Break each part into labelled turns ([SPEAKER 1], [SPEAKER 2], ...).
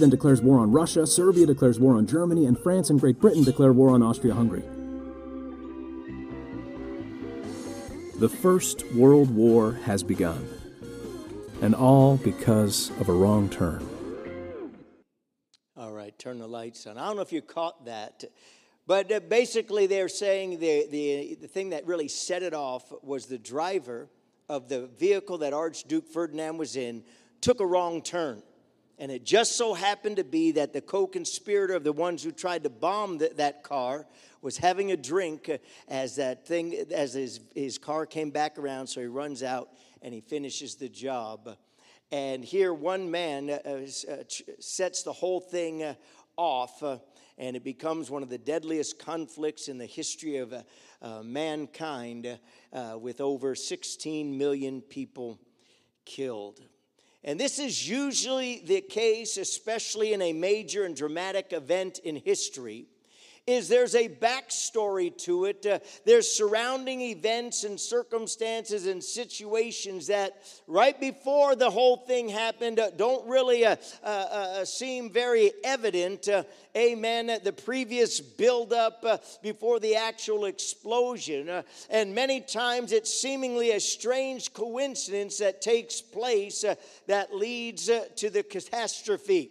[SPEAKER 1] then declares war on Russia, Serbia declares war on Germany, and France and Great Britain declare war on Austria Hungary. The First World War has begun, and all because of a wrong turn.
[SPEAKER 2] All right, turn the lights on. I don't know if you caught that, but uh, basically they're saying the, the, the thing that really set it off was the driver of the vehicle that Archduke Ferdinand was in took a wrong turn. And it just so happened to be that the co conspirator of the ones who tried to bomb the, that car was having a drink as that thing, as his, his car came back around. So he runs out and he finishes the job. And here, one man uh, uh, sets the whole thing uh, off, uh, and it becomes one of the deadliest conflicts in the history of uh, uh, mankind, with over 16 million people killed. And this is usually the case, especially in a major and dramatic event in history, is there's a backstory to it. Uh, there's surrounding events and circumstances and situations that right before the whole thing happened uh, don't really uh, uh, uh seem very evident. Uh, amen. The previous buildup before the actual explosion. and many times it's seemingly a strange coincidence that takes place that leads to the catastrophe.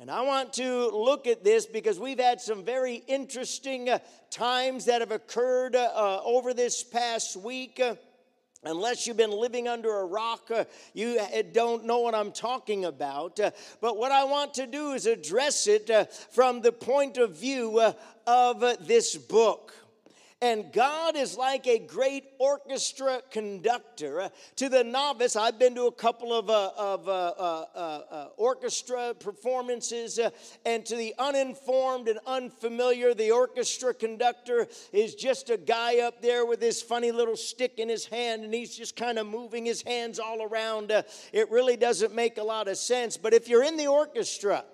[SPEAKER 2] And I want to look at this because we've had some very interesting uh, times that have occurred uh, uh over this past week. Uh, unless you've been living under a rock, uh, you don't know what I'm talking about. but what I want to do is address it from the point of view of this book. And God is like a great orchestra conductor. Uh, to the novice, I've been to a couple of, uh, of uh, uh, uh, orchestra performances, and to the uninformed and unfamiliar, the orchestra conductor is just a guy up there with his funny little stick in his hand, and he's just kind of moving his hands all around. it really doesn't make a lot of sense. But if you're in the orchestra,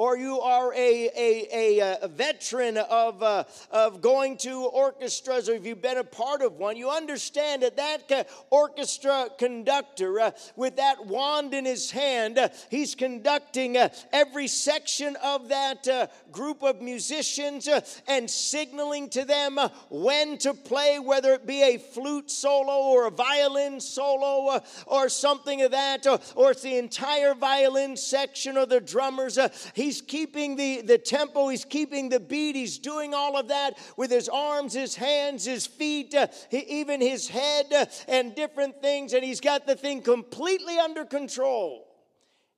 [SPEAKER 2] or you are a, a, a, a veteran of, uh, of going to orchestras, or if you've been a part of one, you understand that that orchestra conductor, uh, with that wand in his hand, uh, he's conducting uh, every section of that uh, group of musicians uh, and signaling to them when to play, whether it be a flute solo or a violin solo or something of that, or, or it's the entire violin section or the drummers. He He's keeping the, the tempo, he's keeping the beat, he's doing all of that with his arms, his hands, his feet, uh, he, even his head, uh, and different things, and he's got the thing completely under control.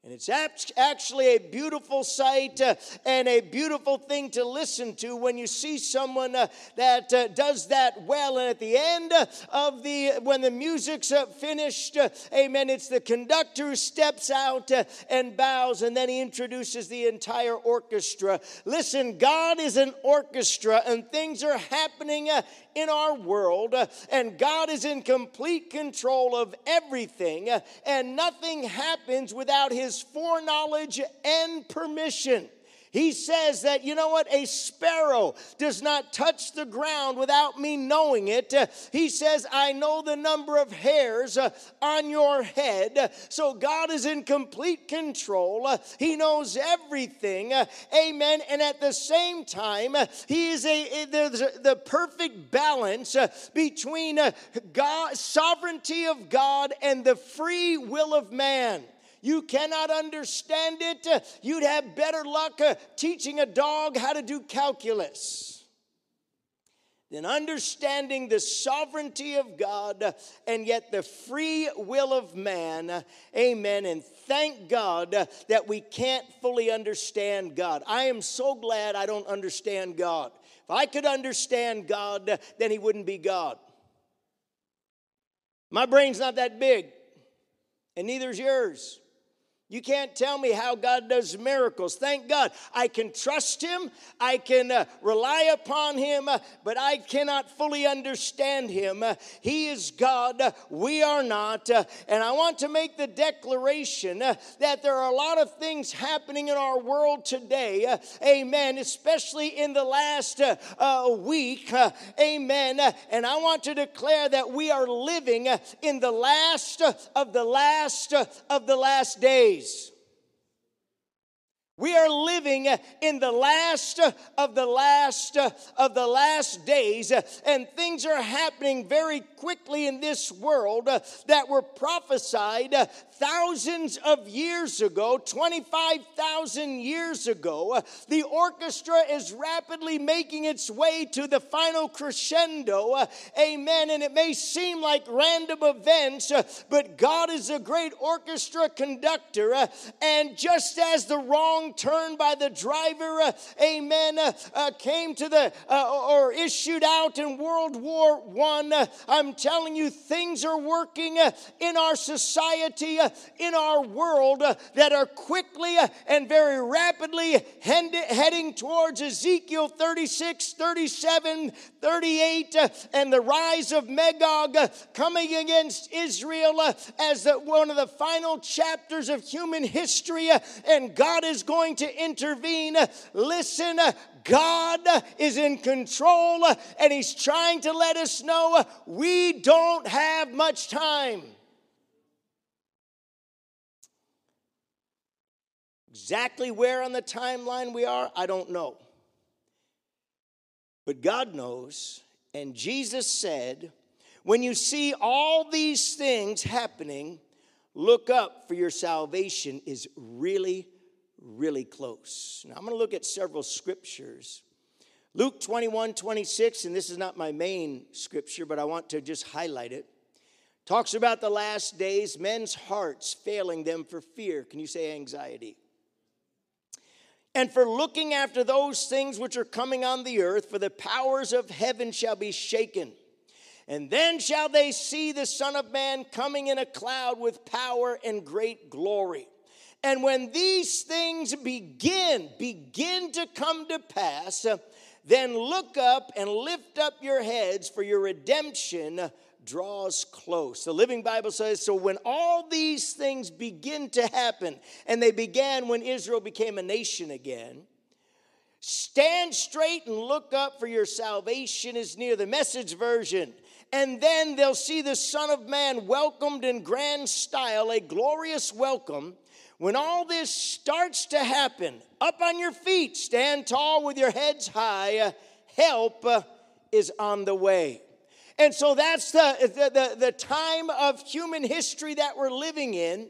[SPEAKER 2] And it's actually a beautiful sight uh, and a beautiful thing to listen to when you see someone uh, that uh, does that well. And at the end of the, when the music's finished, amen, it's the conductor who steps out and bows and then he introduces the entire orchestra. Listen, God is an orchestra and things are happening in our world, and God is in complete control of everything, and nothing happens without His foreknowledge and permission. He says that, you know what, a sparrow does not touch the ground without me knowing it. Uh, he says, I know the number of hairs uh, on your head. So God is in complete control. Uh, he knows everything. Amen. And at the same time, He is a, the perfect balance between God, sovereignty of God and the free will of man. You cannot understand it. You'd have better luck uh, teaching a dog how to do calculus than understanding the sovereignty of God and yet the free will of man. Amen. And thank God that we can't fully understand God. I am so glad I don't understand God. If I could understand God, then He wouldn't be God. My brain's not that big, and neither is yours. You can't tell me how God does miracles. Thank God. I can trust Him, I can uh, rely upon Him, uh, but I cannot fully understand Him. Uh, he is God, uh, we are not. Uh, and I want to make the declaration uh, that there are a lot of things happening in our world today. amen. Especially in the last week. amen. and I want to declare that we are living in the last of the last of the last days. We are living in the last of the last of the last days, and things are happening very quickly in this world that were prophesied thousands of years ago, 25,000 years ago. The orchestra is rapidly making its way to the final crescendo. Amen. And it may seem like random events, but God is a great orchestra conductor, and just as the wrong turn by the driver, amen, uh, came to the, uh, or issued out in World War One. I'm telling you, things are working in our society, in our world, uh, that are quickly and very rapidly heading towards Ezekiel 36, 37, 38, uh, and the rise of Magog uh, coming against Israel as the, one of the final chapters of human history, and God is going to intervene. Listen, God is in control and He's trying to let us know we don't have much time. Exactly where on the timeline we are, I don't know. But God knows, and Jesus said, when you see all these things happening, look up for your salvation is really really close. Now, I'm going to look at several scriptures. Luke 21 26, and this is not my main scripture, but I want to just highlight it. Talks about the last days, men's hearts failing them for fear. Can you say anxiety? And for looking after those things which are coming on the earth, for the powers of heaven shall be shaken. And then shall they see the Son of Man coming in a cloud with power and great glory. And when these things begin, begin to come to pass, then look up and lift up your heads, for your redemption draws close. The Living Bible says, So when all these things begin to happen, and they began when Israel became a nation again, stand straight and look up, for your salvation is near. The message version. And then they'll see the Son of Man welcomed in grand style, a glorious welcome when all this starts to happen, up on your feet, stand tall with your heads high, help is on the way. And so that's the, the, the, the time of human history that we're living in.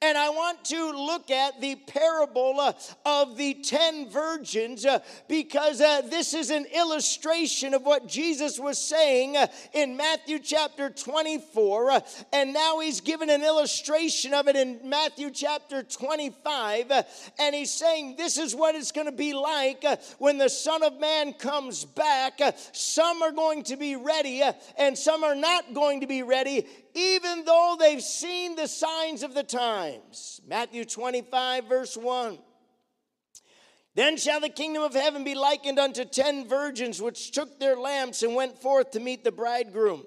[SPEAKER 2] And I want to look at the parable uh, of the ten virgins uh, because uh, this is an illustration of what Jesus was saying in Matthew chapter 24. Uh, and now he's given an illustration of it in Matthew chapter 25. Uh, and he's saying this is what it's going to be like when the Son of Man comes back. some are going to be ready and some are not going to be ready even though they've seen the signs of the times. Matthew 25, verse 1. Then shall the kingdom of heaven be likened unto ten virgins which took their lamps and went forth to meet the bridegroom.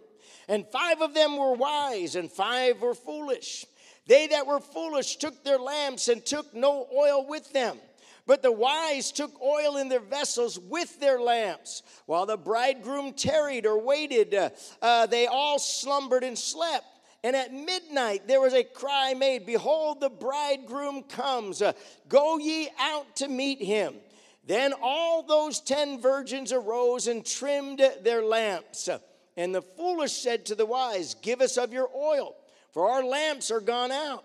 [SPEAKER 2] And five of them were wise, and five were foolish. They that were foolish took their lamps and took no oil with them. But the wise took oil in their vessels with their lamps. While the bridegroom tarried or waited, uh, uh, they all slumbered and slept. And at midnight there was a cry made Behold, the bridegroom comes. Uh, go ye out to meet him. Then all those ten virgins arose and trimmed their lamps. And the foolish said to the wise, Give us of your oil, for our lamps are gone out.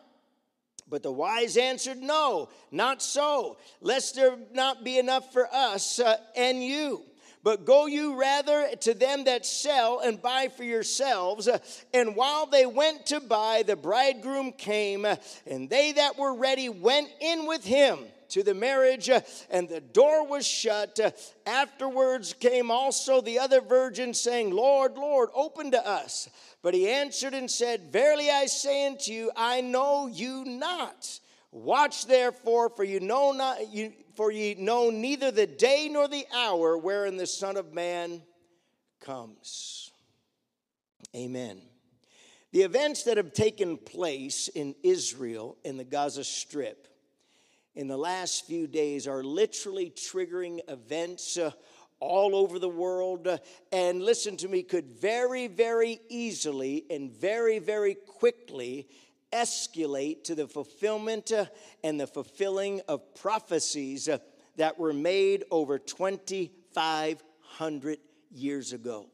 [SPEAKER 2] But the wise answered, No, not so, lest there not be enough for us uh, and you. But go you rather to them that sell and buy for yourselves. And while they went to buy, the bridegroom came, and they that were ready went in with him to the marriage, uh, and the door was shut. Uh, afterwards came also the other virgins, saying, Lord, Lord, open to us. But he answered and said, Verily I say unto you, I know you not. Watch therefore, for you know not you for ye know neither the day nor the hour wherein the Son of Man comes. Amen. The events that have taken place in Israel in the Gaza Strip in the last few days are literally triggering events uh, all over the world. And listen to me, could very, very easily and very, very quickly escalate to the fulfillment uh, and the fulfilling of prophecies uh, that were made over 2,500 years ago.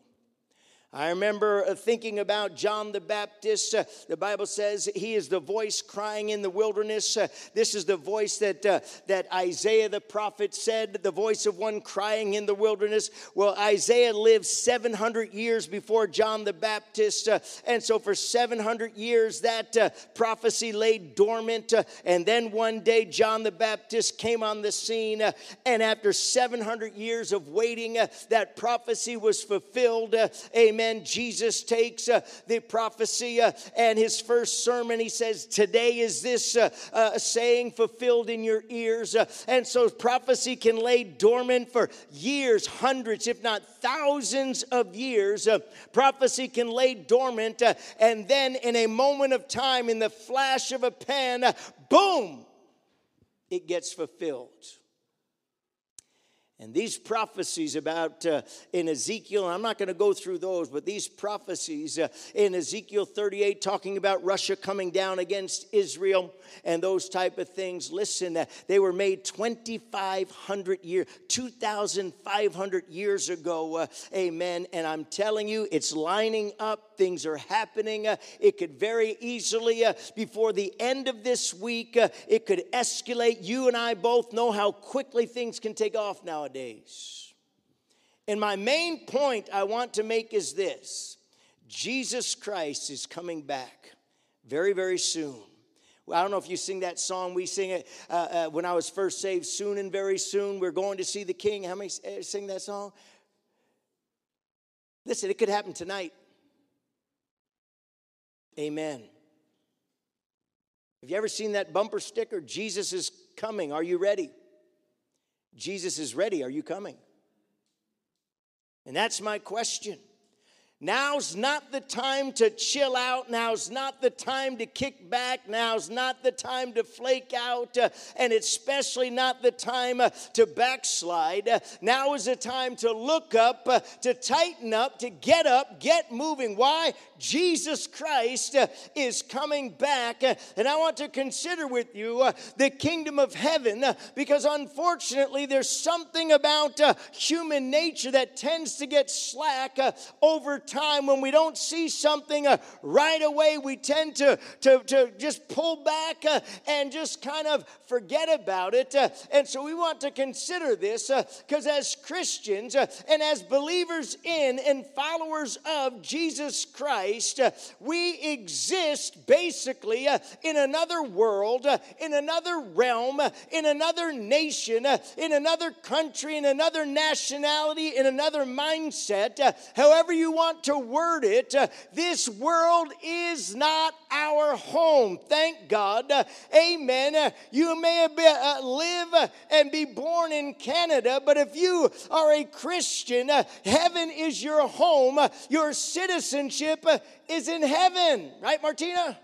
[SPEAKER 2] I remember uh, thinking about John the Baptist. Uh, the Bible says he is the voice crying in the wilderness. Uh, this is the voice that, uh, that Isaiah the prophet said, the voice of one crying in the wilderness. Well, Isaiah lived 700 years before John the Baptist. Uh, and so for 700 years, that uh, prophecy lay dormant. and then one day, John the Baptist came on the scene. and after 700 years of waiting, that prophecy was fulfilled. amen amen, Jesus takes uh, the prophecy uh, and his first sermon, he says, Today is this uh, uh saying fulfilled in your ears. Uh, and so prophecy can lay dormant for years, hundreds, if not thousands of years. Uh, prophecy can lay dormant, and then in a moment of time, in the flash of a pen, boom, it gets fulfilled. And these prophecies about uh, in Ezekiel, I'm not going to go through those, but these prophecies uh, in Ezekiel 38 talking about Russia coming down against Israel and those type of things. Listen, uh, they were made 2,500 years, 2,500 years ago. Uh, amen. And I'm telling you, it's lining up. Things are happening. Uh, it could very easily, uh, before the end of this week, it could escalate. You and I both know how quickly things can take off nowadays. And my main point I want to make is this Jesus Christ is coming back very, very soon. I don't know if you sing that song. We sing it uh, uh, when I was first saved. Soon and very soon, we're going to see the King. How many uh, sing that song? Listen, it could happen tonight. Amen. Have you ever seen that bumper sticker? Jesus is coming. Are you ready? Jesus is ready. Are you coming? And that's my question. Now's not the time to chill out. Now's not the time to kick back. Now's not the time to flake out. And it's especially not the time uh, to backslide. Now is the time to look up, uh, to tighten up, to get up, get moving. Why? Jesus Christ uh, is coming back. Uh, and I want to consider with you the kingdom of heaven because unfortunately there's something about human nature that tends to get slack over time when we don't see something uh, right away, we tend to, to, to just pull back uh, and just kind of forget about it. Uh, and so we want to consider this because uh, as Christians uh, and as believers in and followers of Jesus Christ, uh, we exist basically in another world, in another realm, in another nation, in another country, in another nationality, in another mindset. however, you want to word it, uh, this world is not our home. Thank God. Uh, amen. Uh, you may uh, live and be born in Canada, but if you are a Christian, uh, heaven is your home. Your citizenship is in heaven. Right, Martina?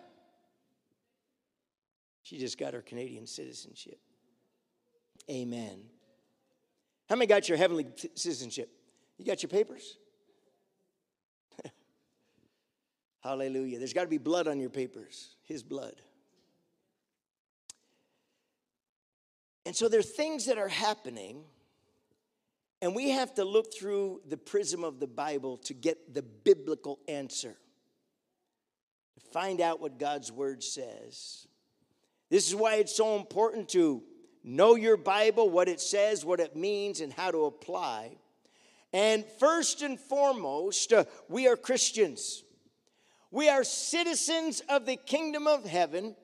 [SPEAKER 2] She just got her Canadian citizenship. Amen. How many got your heavenly citizenship? You got your papers? Hallelujah. There's got to be blood on your papers, His blood. And so there are things that are happening, and we have to look through the prism of the Bible to get the biblical answer, find out what God's word says. This is why it's so important to know your Bible, what it says, what it means, and how to apply. And first and foremost, uh, we are Christians. We are citizens of the kingdom of heaven,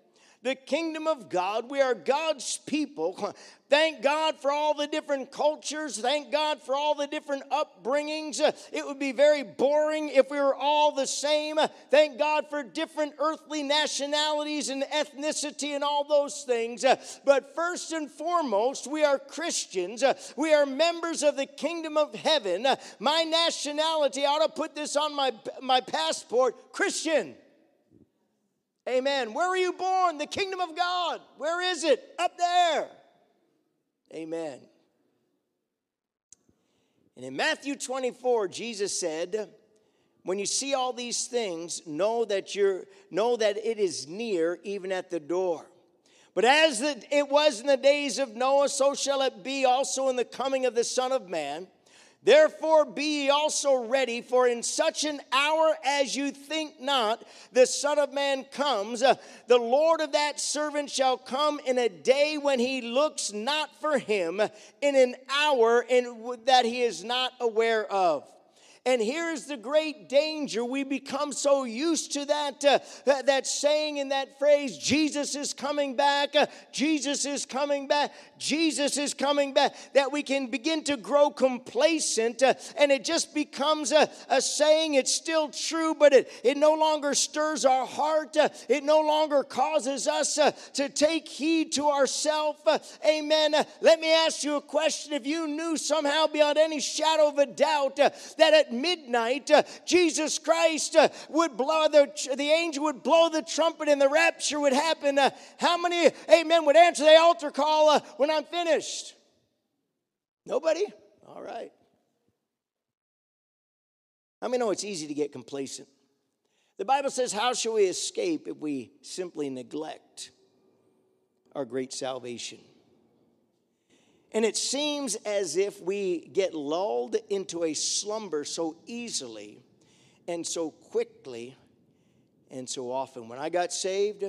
[SPEAKER 2] the kingdom of God. We are God's people. Thank God for all the different cultures. Thank God for all the different upbringings. It would be very boring if we were all the same. Thank God for different earthly nationalities and ethnicity and all those things. But first and foremost, we are Christians. We are members of the kingdom of heaven. My nationality, I ought to put this on my, my passport Christian. Amen. Where were you born? The kingdom of God. Where is it? Up there. Amen. And in Matthew 24, Jesus said, when you see all these things, know that you're know that it is near, even at the door. But as it was in the days of Noah, so shall it be also in the coming of the Son of Man. Therefore, be ye also ready, for in such an hour as you think not, the Son of Man comes. The Lord of that servant shall come in a day when he looks not for him, in an hour in, that he is not aware of. And here's the great danger. We become so used to that, uh, that, that, saying and that phrase Jesus is coming back, uh, Jesus is coming back, Jesus is coming back, that we can begin to grow complacent uh, and it just becomes a, a, saying. It's still true, but it, it no longer stirs our heart. Uh, it no longer causes us uh, to take heed to ourselves. Uh, amen. let me ask you a question. If you knew somehow beyond any shadow of a doubt that at midnight, uh, Jesus Christ uh, would blow the, the angel would blow the trumpet and the rapture would happen. Uh, how many, amen, would answer the altar call uh, when I'm finished? Nobody? All right. I mean, know it's easy to get complacent. The Bible says, How shall we escape if we simply neglect our great salvation? And it seems as if we get lulled into a slumber so easily and so quickly and so often. When I got saved,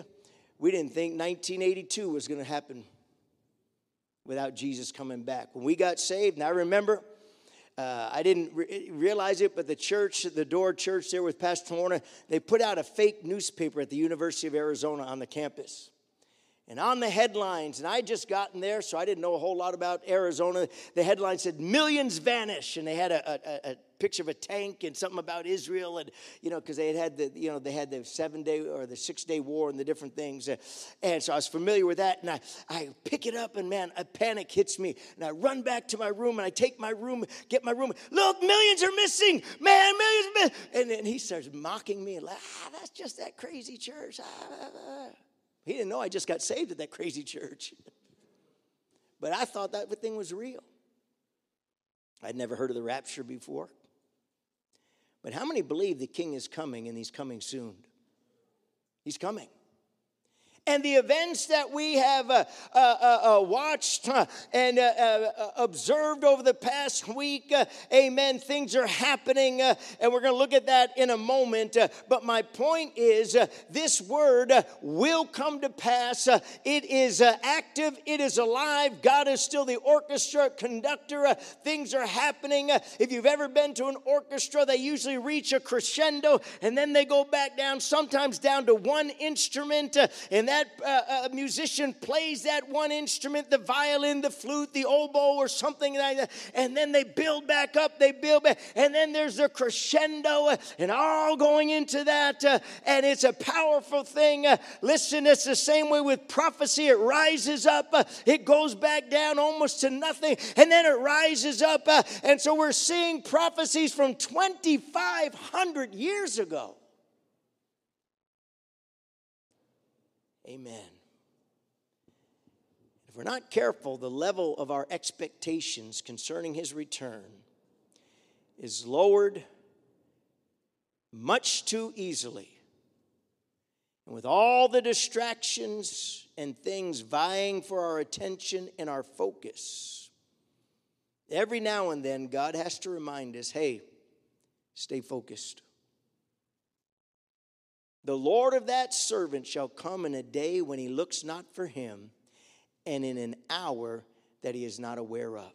[SPEAKER 2] we didn't think 1982 was going to happen without Jesus coming back. When we got saved, and I remember, uh, I didn't re- realize it, but the church, the Door Church there with Pastor Warner, they put out a fake newspaper at the University of Arizona on the campus. And on the headlines, and I just gotten there, so I didn't know a whole lot about Arizona. The headline said, Millions vanish. And they had a, a, a picture of a tank and something about Israel, and, you know, because they had had the, you know, they had the seven day or the six day war and the different things. And so I was familiar with that. And I, I pick it up, and man, a panic hits me. And I run back to my room, and I take my room, get my room. Look, millions are missing, man, millions. And then he starts mocking me and like, ah, that's just that crazy church. Ah, ah, ah. He didn't know I just got saved at that crazy church. but I thought that thing was real. I'd never heard of the rapture before. But how many believe the king is coming and he's coming soon? He's coming and the events that we have uh, uh, uh, uh watched uh, and uh, observed over the past week, amen, things are happening, and we're going to look at that in a moment. but my point is, this word will come to pass. it is active, it is alive. God is still the orchestra conductor. things are happening. if you've ever been to an orchestra, they usually reach a crescendo and then they go back down, sometimes down to one instrument, and that that uh, uh, musician plays that one instrument, the violin, the flute, the oboe, or something like that, and then they build back up, they build back, and then there's the crescendo, uh, and all going into that, uh, and it's a powerful thing. Uh, listen, it's the same way with prophecy. It rises up, uh, it goes back down almost to nothing, and then it rises up, and so we're seeing prophecies from 2,500 years ago. Amen. If we're not careful, the level of our expectations concerning his return is lowered much too easily. And with all the distractions and things vying for our attention and our focus, every now and then God has to remind us hey, stay focused. The Lord of that servant shall come in a day when he looks not for him, and in an hour that he is not aware of.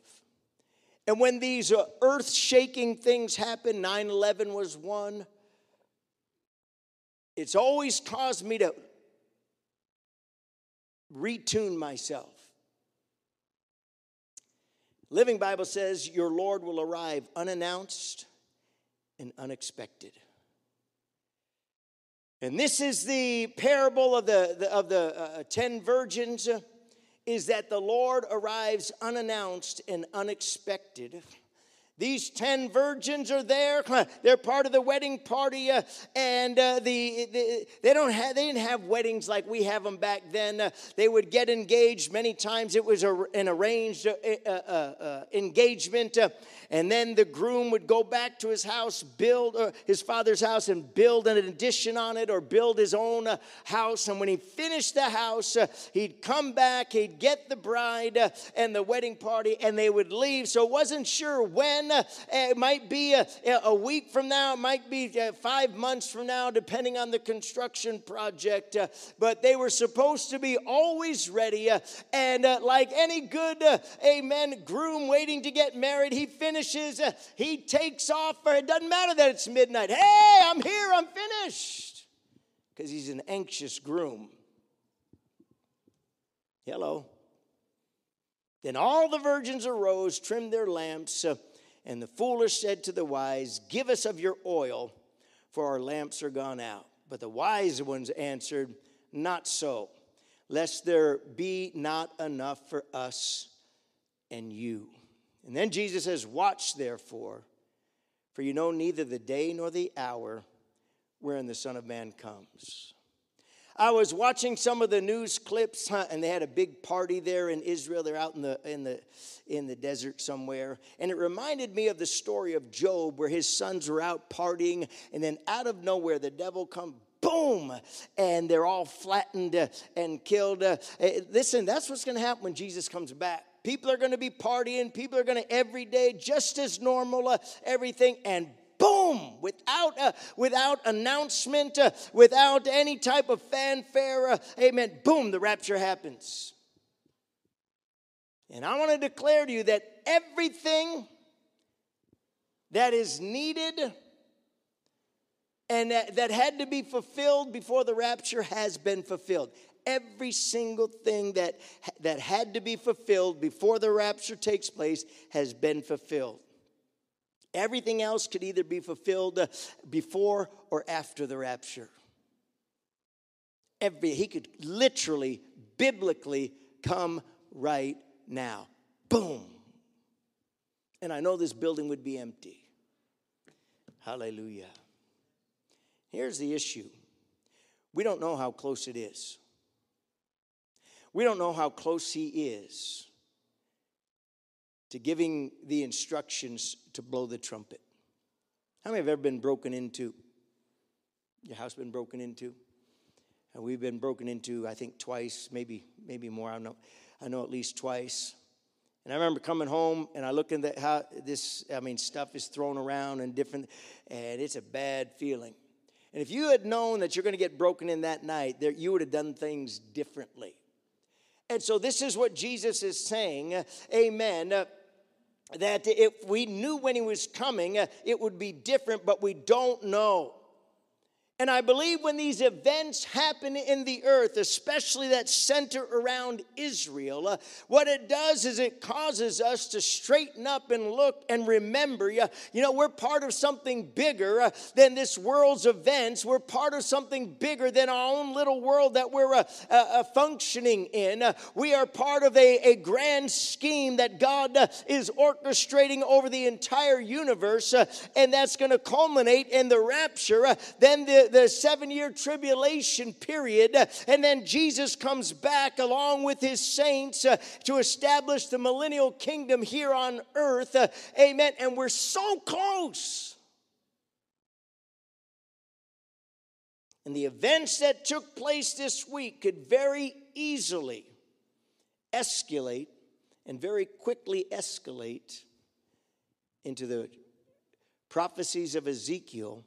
[SPEAKER 2] And when these uh, earth shaking things happen, 9 11 was one, it's always caused me to retune myself. Living Bible says, Your Lord will arrive unannounced and unexpected. And this is the parable of the, the of the uh, ten virgins is that the Lord arrives unannounced and unexpected. These 10 virgins are there. They're part of the wedding party. Uh, and uh, the, the, they, don't have, they didn't have weddings like we have them back then. Uh, they would get engaged. Many times it was a, an arranged uh, uh, uh, engagement. and then the groom would go back to his house, build his father's house, and build an addition on it or build his own house. And when he finished the house, he'd come back, he'd get the bride and the wedding party, and they would leave. So it wasn't sure when uh, it might be a, a, week from now, it might be uh, five months from now, depending on the construction project. Uh, but they were supposed to be always ready. and like any good, amen, groom waiting to get married, he finishes, he takes off. It doesn't matter that it's midnight. Hey, I'm here, I'm finished. Because he's an anxious groom. Hello. Then all the virgins arose, trimmed their lamps. Uh, and the foolish said to the wise, Give us of your oil, for our lamps are gone out. But the wise ones answered, Not so, lest there be not enough for us and you. And then Jesus says, Watch therefore, for you know neither the day nor the hour wherein the Son of Man comes. I was watching some of the news clips, and they had a big party there in Israel. They're out in the in the in the desert somewhere, and it reminded me of the story of Job, where his sons were out partying, and then out of nowhere the devil come boom, and they're all flattened uh, and killed. Uh, eh, listen, that's what's going to happen when Jesus comes back. People are going to be partying. People are going to every day, just as normal, uh, everything, and boom, without, uh, without announcement, uh, without any type of fanfare, uh, amen, boom, the rapture happens. And I want to declare to you that everything that is needed and that, that had to be fulfilled before the rapture has been fulfilled every single thing that, that had to be fulfilled before the rapture takes place has been fulfilled. Everything else could either be fulfilled uh, before or after the rapture. Every, he could literally, biblically come right now. Boom. And I know this building would be empty. Hallelujah. Here's the issue we don't know how close it is. We don't know how close he is to giving the instructions to blow the trumpet. How many have ever been broken into? Your house been broken into? And we've been broken into, I think, twice, maybe, maybe more. I know, I know at least twice. And I remember coming home and I look in at how this, I mean, stuff is thrown around and different, and it's a bad feeling. And if you had known that you're going to get broken in that night, there, you would have done things differently. And so this is what Jesus is saying, amen. That if we knew when he was coming, uh, it would be different, but we don't know. And I believe when these events happen in the earth, especially that center around Israel, uh, what it does is it causes us to straighten up and look and remember, you, you know, we're part of something bigger uh, than this world's events. We're part of something bigger than our own little world that we're uh, uh, uh functioning in. Uh, we are part of a, a grand scheme that God is orchestrating over the entire universe, and that's going to culminate in the rapture. then the the seven year tribulation period, and then Jesus comes back along with his saints uh, to establish the millennial kingdom here on earth. Uh, amen. And we're so close. And the events that took place this week could very easily escalate and very quickly escalate into the prophecies of Ezekiel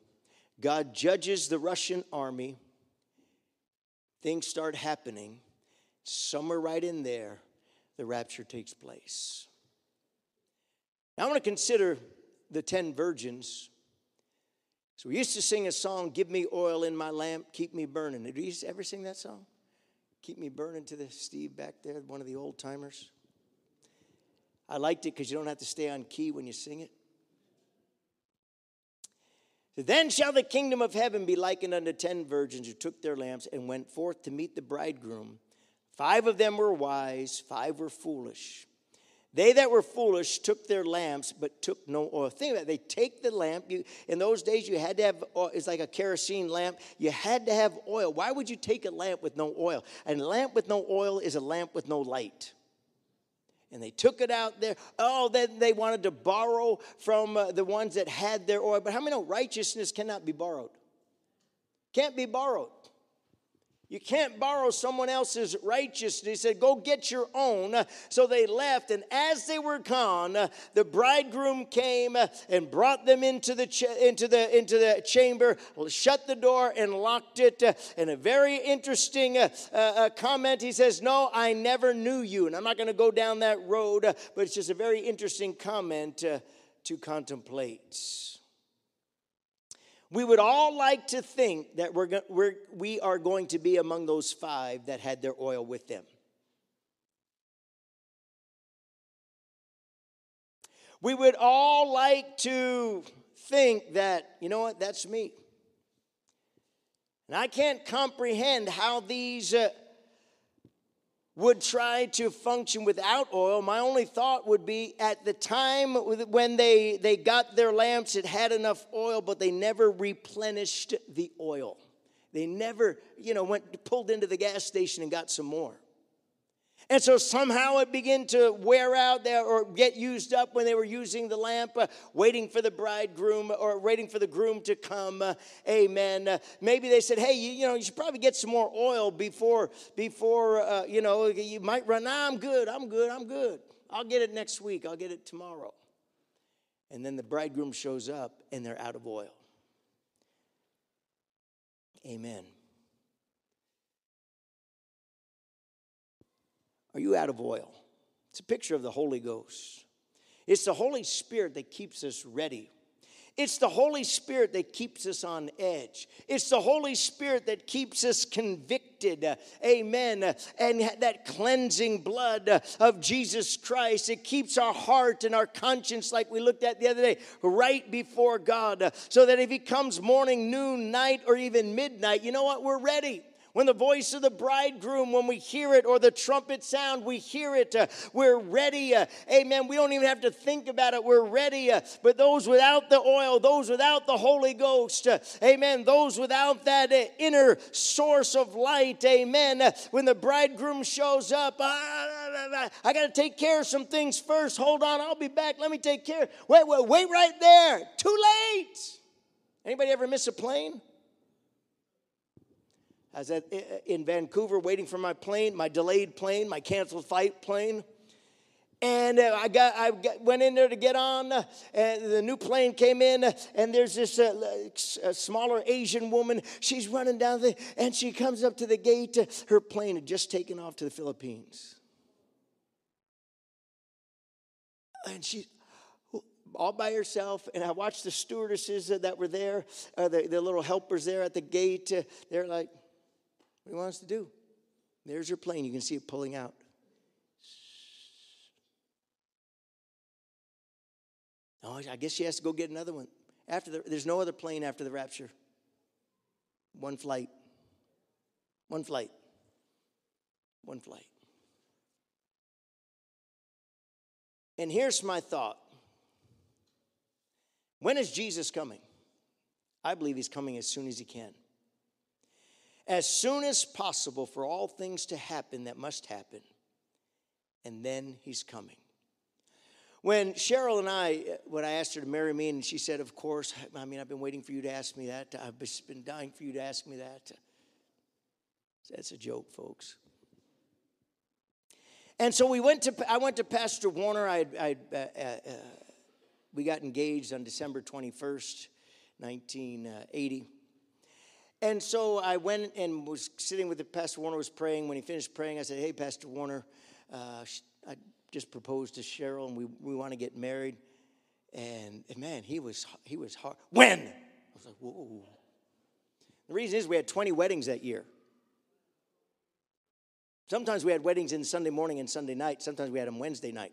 [SPEAKER 2] God judges the Russian army. Things start happening. Somewhere right in there, the rapture takes place. Now, I want to consider the 10 virgins. So, we used to sing a song, Give Me Oil in My Lamp, Keep Me Burning. Did you ever sing that song? Keep Me Burning to the Steve back there, one of the old timers. I liked it because you don't have to stay on key when you sing it. Then shall the kingdom of heaven be likened unto ten virgins who took their lamps and went forth to meet the bridegroom. Five of them were wise, five were foolish. They that were foolish took their lamps, but took no oil. Think about it. They take the lamp. You, in those days, you had to have, oil. it's like a kerosene lamp. You had to have oil. Why would you take a lamp with no oil? And a lamp with no oil is a lamp with no light. And they took it out there. Oh, then they wanted to borrow from uh, the ones that had their oil. But how many know righteousness cannot be borrowed? Can't be borrowed. You can't borrow someone else's righteousness. He said, Go get your own. So they left, and as they were gone, the bridegroom came and brought them into the, into the, into the chamber, shut the door, and locked it. And a very interesting uh, uh, comment he says, No, I never knew you. And I'm not going to go down that road, but it's just a very interesting comment uh, to contemplate. We would all like to think that we're, we're, we are going to be among those five that had their oil with them. We would all like to think that, you know what, that's me. And I can't comprehend how these uh, would try to function without oil, my only thought would be at the time when they, they got their lamps, it had enough oil, but they never replenished the oil. They never, you know, went pulled into the gas station and got some more. And so somehow it began to wear out there or get used up when they were using the lamp, uh, waiting for the bridegroom or waiting for the groom to come. Uh, amen. Uh, maybe they said, hey, you, you, know, you should probably get some more oil before, before uh, you know, you might run. Nah, I'm good. I'm good. I'm good. I'll get it next week. I'll get it tomorrow. And then the bridegroom shows up and they're out of oil. Amen. Are you out of oil? It's a picture of the Holy Ghost. It's the Holy Spirit that keeps us ready. It's the Holy Spirit that keeps us on edge. It's the Holy Spirit that keeps us convicted. Amen. And that cleansing blood of Jesus Christ, it keeps our heart and our conscience, like we looked at the other day, right before God. So that if He comes morning, noon, night, or even midnight, you know what? We're ready. When the voice of the bridegroom, when we hear it, or the trumpet sound, we hear it, uh, we're ready. Uh, amen. We don't even have to think about it. We're ready. Uh, but those without the oil, those without the Holy Ghost, uh, amen, those without that uh, inner source of light, amen, uh, when the bridegroom shows up, ah, I got to take care of some things first. Hold on, I'll be back. Let me take care. Wait, wait, wait right there. Too late. Anybody ever miss a plane? I was at, in Vancouver waiting for my plane, my delayed plane, my canceled flight plane. And uh, I got, I got, went in there to get on, and the new plane came in, and there's this uh, smaller Asian woman. She's running down the, and she comes up to the gate. her plane had just taken off to the Philippines, and she, all by herself. And I watched the stewardesses that were there, uh, the, the little helpers there at the gate. Uh, they're like, what do you want us to do? There's your plane. You can see it pulling out. Oh, I guess she has to go get another one. After the, there's no other plane after the rapture. One flight. One flight. One flight. And here's my thought. When is Jesus coming? I believe he's coming as soon as he can as soon as possible for all things to happen that must happen. And then he's coming. When Cheryl and I, when I asked her to marry me, and she said, Of course, I mean, I've been waiting for you to ask me that. I've been dying for you to ask me that. That's a joke, folks. And so we went to, I went to Pastor Warner. I, I uh, uh, uh, we got engaged on December 21st, 1980. And so I went and was sitting with the Pastor Warner was praying. When he finished praying, I said, "Hey, Pastor Warner, uh, I just proposed to Cheryl, and we, we want to get married." And, and, man, he was he was hard. When? I was like, "Whoa!" The reason is we had 20 weddings that year. Sometimes we had weddings in Sunday morning and Sunday night. Sometimes we had them Wednesday night.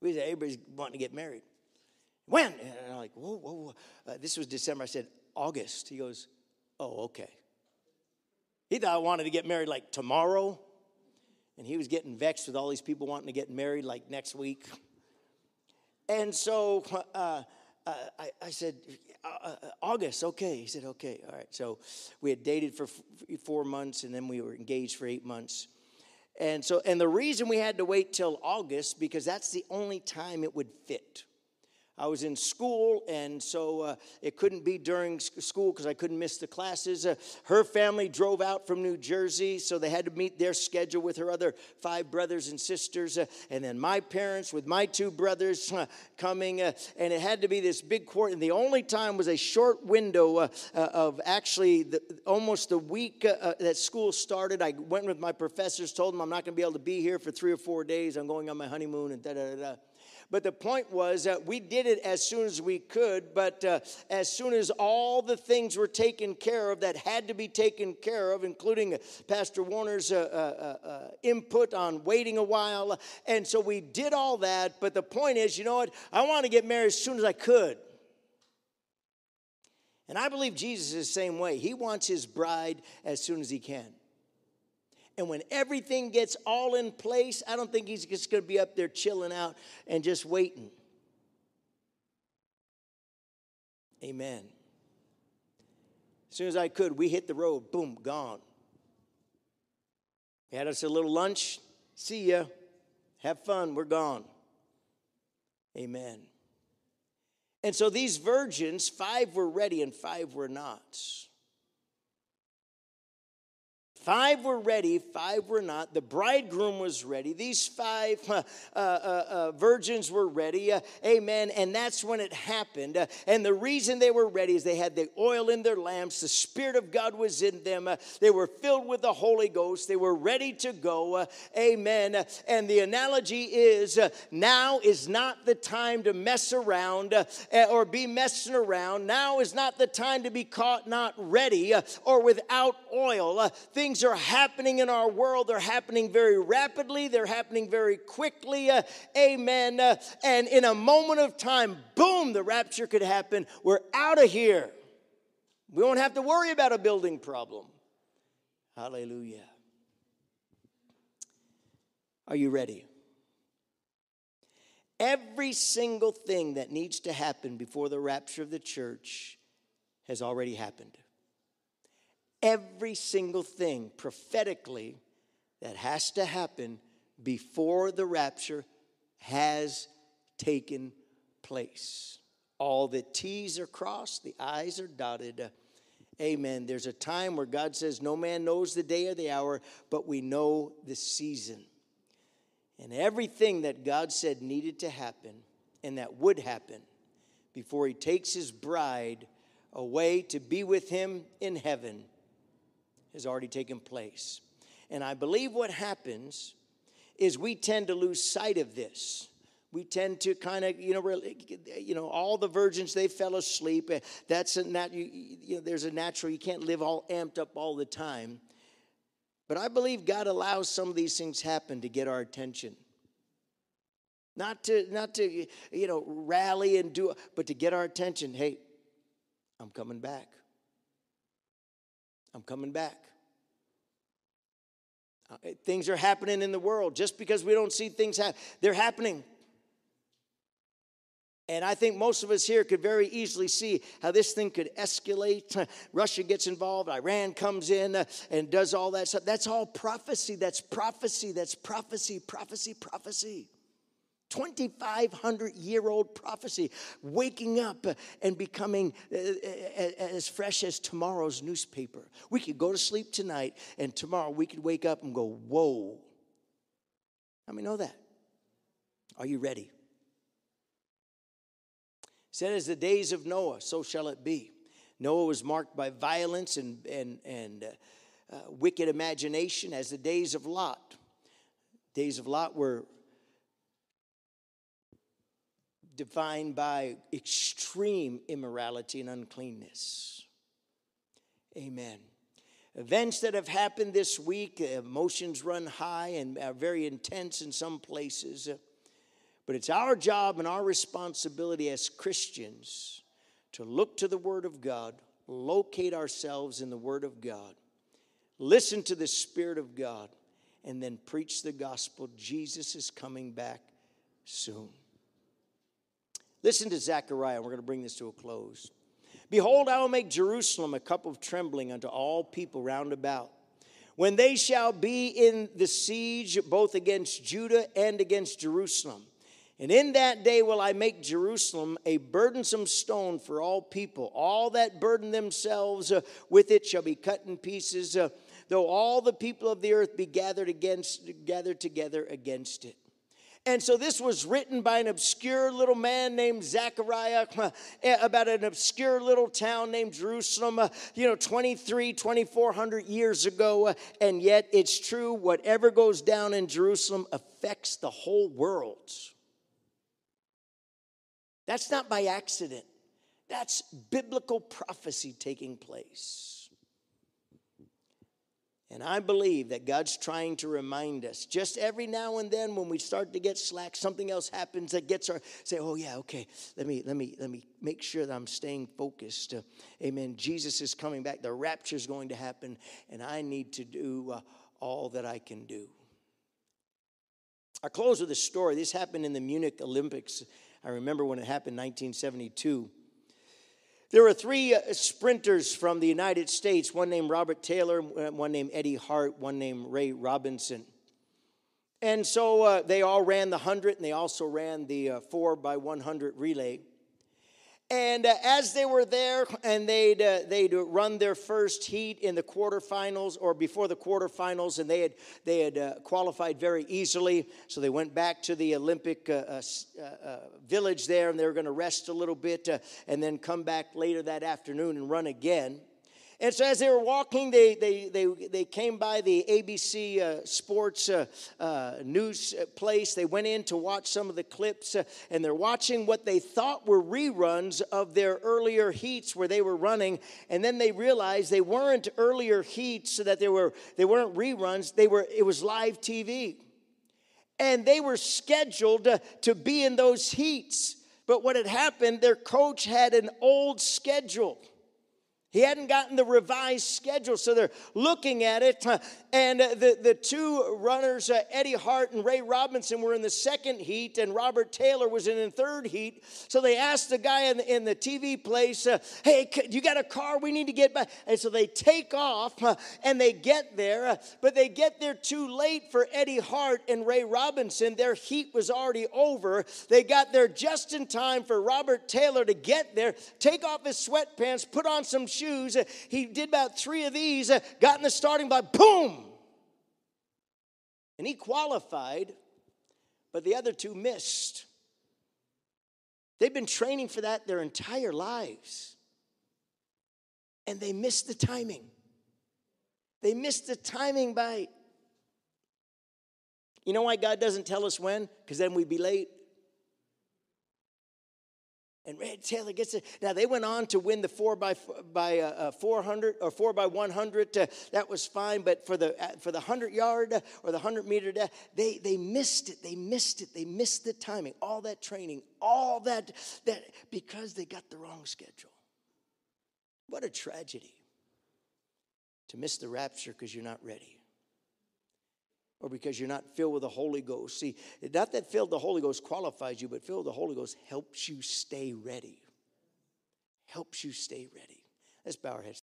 [SPEAKER 2] We said everybody's wanting to get married. When? And I'm like, whoa, whoa, whoa. Uh, this was December. I said, August. He goes, Oh, okay. He thought I wanted to get married like tomorrow. And he was getting vexed with all these people wanting to get married like next week. And so uh, uh, I, I, said, uh, uh, August, okay. He said, okay, all right. So we had dated for f- four months and then we were engaged for eight months. And so, and the reason we had to wait till August because that's the only time it would fit. I was in school, and so uh, it couldn't be during school because I couldn't miss the classes. Uh, her family drove out from New Jersey, so they had to meet their schedule with her other five brothers and sisters. Uh, and then my parents with my two brothers uh, coming, uh, and it had to be this big court. And the only time was a short window uh, of actually the, almost the week that school started. I went with my professors, told them I'm not going to be able to be here for three or four days. I'm going on my honeymoon, and da da da. But the point was that we did it as soon as we could, but uh, as soon as all the things were taken care of that had to be taken care of, including Pastor Warner's uh, uh, uh, input on waiting a while. And so we did all that. But the point is, you know what? I want to get married as soon as I could. And I believe Jesus is the same way. He wants his bride as soon as he can. And when everything gets all in place, I don't think he's just going to be up there chilling out and just waiting. Amen. As soon as I could, we hit the road, boom, gone. We had us a little lunch. See ya. Have fun. We're gone. Amen. And so these virgins, five were ready and five were not. Five were ready, five were not. The bridegroom was ready. These five uh, uh, uh, virgins were ready. Uh, amen. And that's when it happened. Uh, and the reason they were ready is they had the oil in their lamps. The Spirit of God was in them. Uh, they were filled with the Holy Ghost. They were ready to go. amen. And the analogy is now is not the time to mess around or be messing around. Now is not the time to be caught not ready or without oil. things things are happening in our world. They're happening very rapidly, they're happening very quickly. Uh, amen. Uh, and in a moment of time, boom, the rapture could happen. We're out of here. We won't have to worry about a building problem. Hallelujah. Are you ready? Every single thing that needs to happen before the rapture of the church has already happened every single thing prophetically that has to happen before the rapture has taken place. All the T's are crossed, the I's are dotted. Amen. There's a time where God says, No man knows the day or the hour, but we know the season. And everything that God said needed to happen and that would happen before He takes His bride away to be with Him in heaven has already taken place. And I believe what happens is we tend to lose sight of this. We tend to kind of, you know, you know, all the virgins they fell asleep. Eh, that's a nat- you, you know, there's a natural. You can't live all amped up all the time. But I believe God allows some of these things happen to get our attention. Not to, not to, you know, rally and do, but to get our attention. Hey, I'm coming back. I'm coming back. Uh, things are happening in the world. Just because we don't see things happen, they're happening. And I think most of us here could very easily see how this thing could escalate. Russia gets involved, Iran comes in uh, and does all that stuff. That's all prophecy. That's prophecy. That's prophecy, prophecy, prophecy. 2,500 year old prophecy, waking up and becoming uh, uh, as fresh as tomorrow's newspaper. We could go to sleep tonight, and tomorrow we could wake up and go, Whoa. Let me know that. Are you ready? said, as the days of Noah, so shall it be. Noah was marked by violence and, and, and uh, uh, wicked imagination, as the days of Lot. Days of Lot were defined by extreme immorality and uncleanness. Amen. Events that have happened this week, uh, emotions run high and are very intense in some places. Uh, but it's our job and our responsibility as Christians to look to the Word of God, locate ourselves in the Word of God, listen to the Spirit of God, and then preach the gospel. Jesus is coming back soon. Listen to Zechariah. and We're going to bring this to a close. Behold, I will make Jerusalem a cup of trembling unto all people round about. When they shall be in the siege both against Judah and against Jerusalem. And in that day will I make Jerusalem a burdensome stone for all people. All that burden themselves uh, with it shall be cut in pieces, uh, though all the people of the earth be gathered against gathered together against it. And so this was written by an obscure little man named Zechariah eh, about an obscure little town named Jerusalem, uh, you know, 23, 2400 years ago. Uh, and yet it's true, whatever goes down in Jerusalem affects the whole world. That's not by accident, that's biblical prophecy taking place. And I believe that God's trying to remind us just every now and then when we start to get slack, something else happens that gets our say, oh yeah, okay, let me let me let me make sure that I'm staying focused. Uh, amen. Jesus is coming back. The rapture is going to happen, and I need to do uh, all that I can do. I close with a story. This happened in the Munich Olympics. I remember when it happened 1972. There were three uh, sprinters from the United States one named Robert Taylor, uh, one named Eddie Hart, one named Rey Robinson. And so uh, they all ran the 100 and they also ran the uh, 4 by 100 relay. And uh, as they were there and they'd, uh, they'd run their first heat in the quarterfinals or before the quarterfinals, and they had, they had uh, qualified very easily. So they went back to the Olympic uh, uh, uh, village there and they were going to rest a little bit and then come back later that afternoon and run again. And so as they were walking, they, they, they, they came by the ABC uh, Sports uh, uh, news place. They went in to watch some of the clips, uh, and they're watching what they thought were reruns of their earlier heats where they were running. And then they realized they weren't earlier heats, so that they, were, they weren't reruns, they were, it was live TV. And they were scheduled to, to be in those heats. But what had happened, their coach had an old schedule. He hadn't gotten the revised schedule, so they're looking at it. And the, the two runners, uh, Eddie Hart and Rey Robinson, were in the second heat, and Robert Taylor was in the third heat. So they asked the guy in the, in the TV place, uh, Hey, you got a car? We need to get back. And so they take off uh, and they get there, but they get there too late for Eddie Hart and Rey Robinson. Their heat was already over. They got there just in time for Robert Taylor to get there, take off his sweatpants, put on some shoes. He did about three of these, uh, got in the starting block, boom! And he qualified, but the other two missed. They've been training for that their entire lives. And they missed the timing. They missed the timing by. You know why God doesn't tell us when? Because then we'd be late. And Red Taylor gets it. Now they went on to win the four by by uh, uh 400 or four by 100. Uh, that was fine, but for the uh, for the 100 yard or the 100 meter, they they missed it. They missed it. They missed the timing. All that training, all that that because they got the wrong schedule. What a tragedy to miss the rapture because you're not ready or because you're not filled with the Holy Ghost. See, not that filled the Holy Ghost qualifies you, but filled the Holy Ghost helps you stay ready. Helps you stay ready. Let's bow our heads.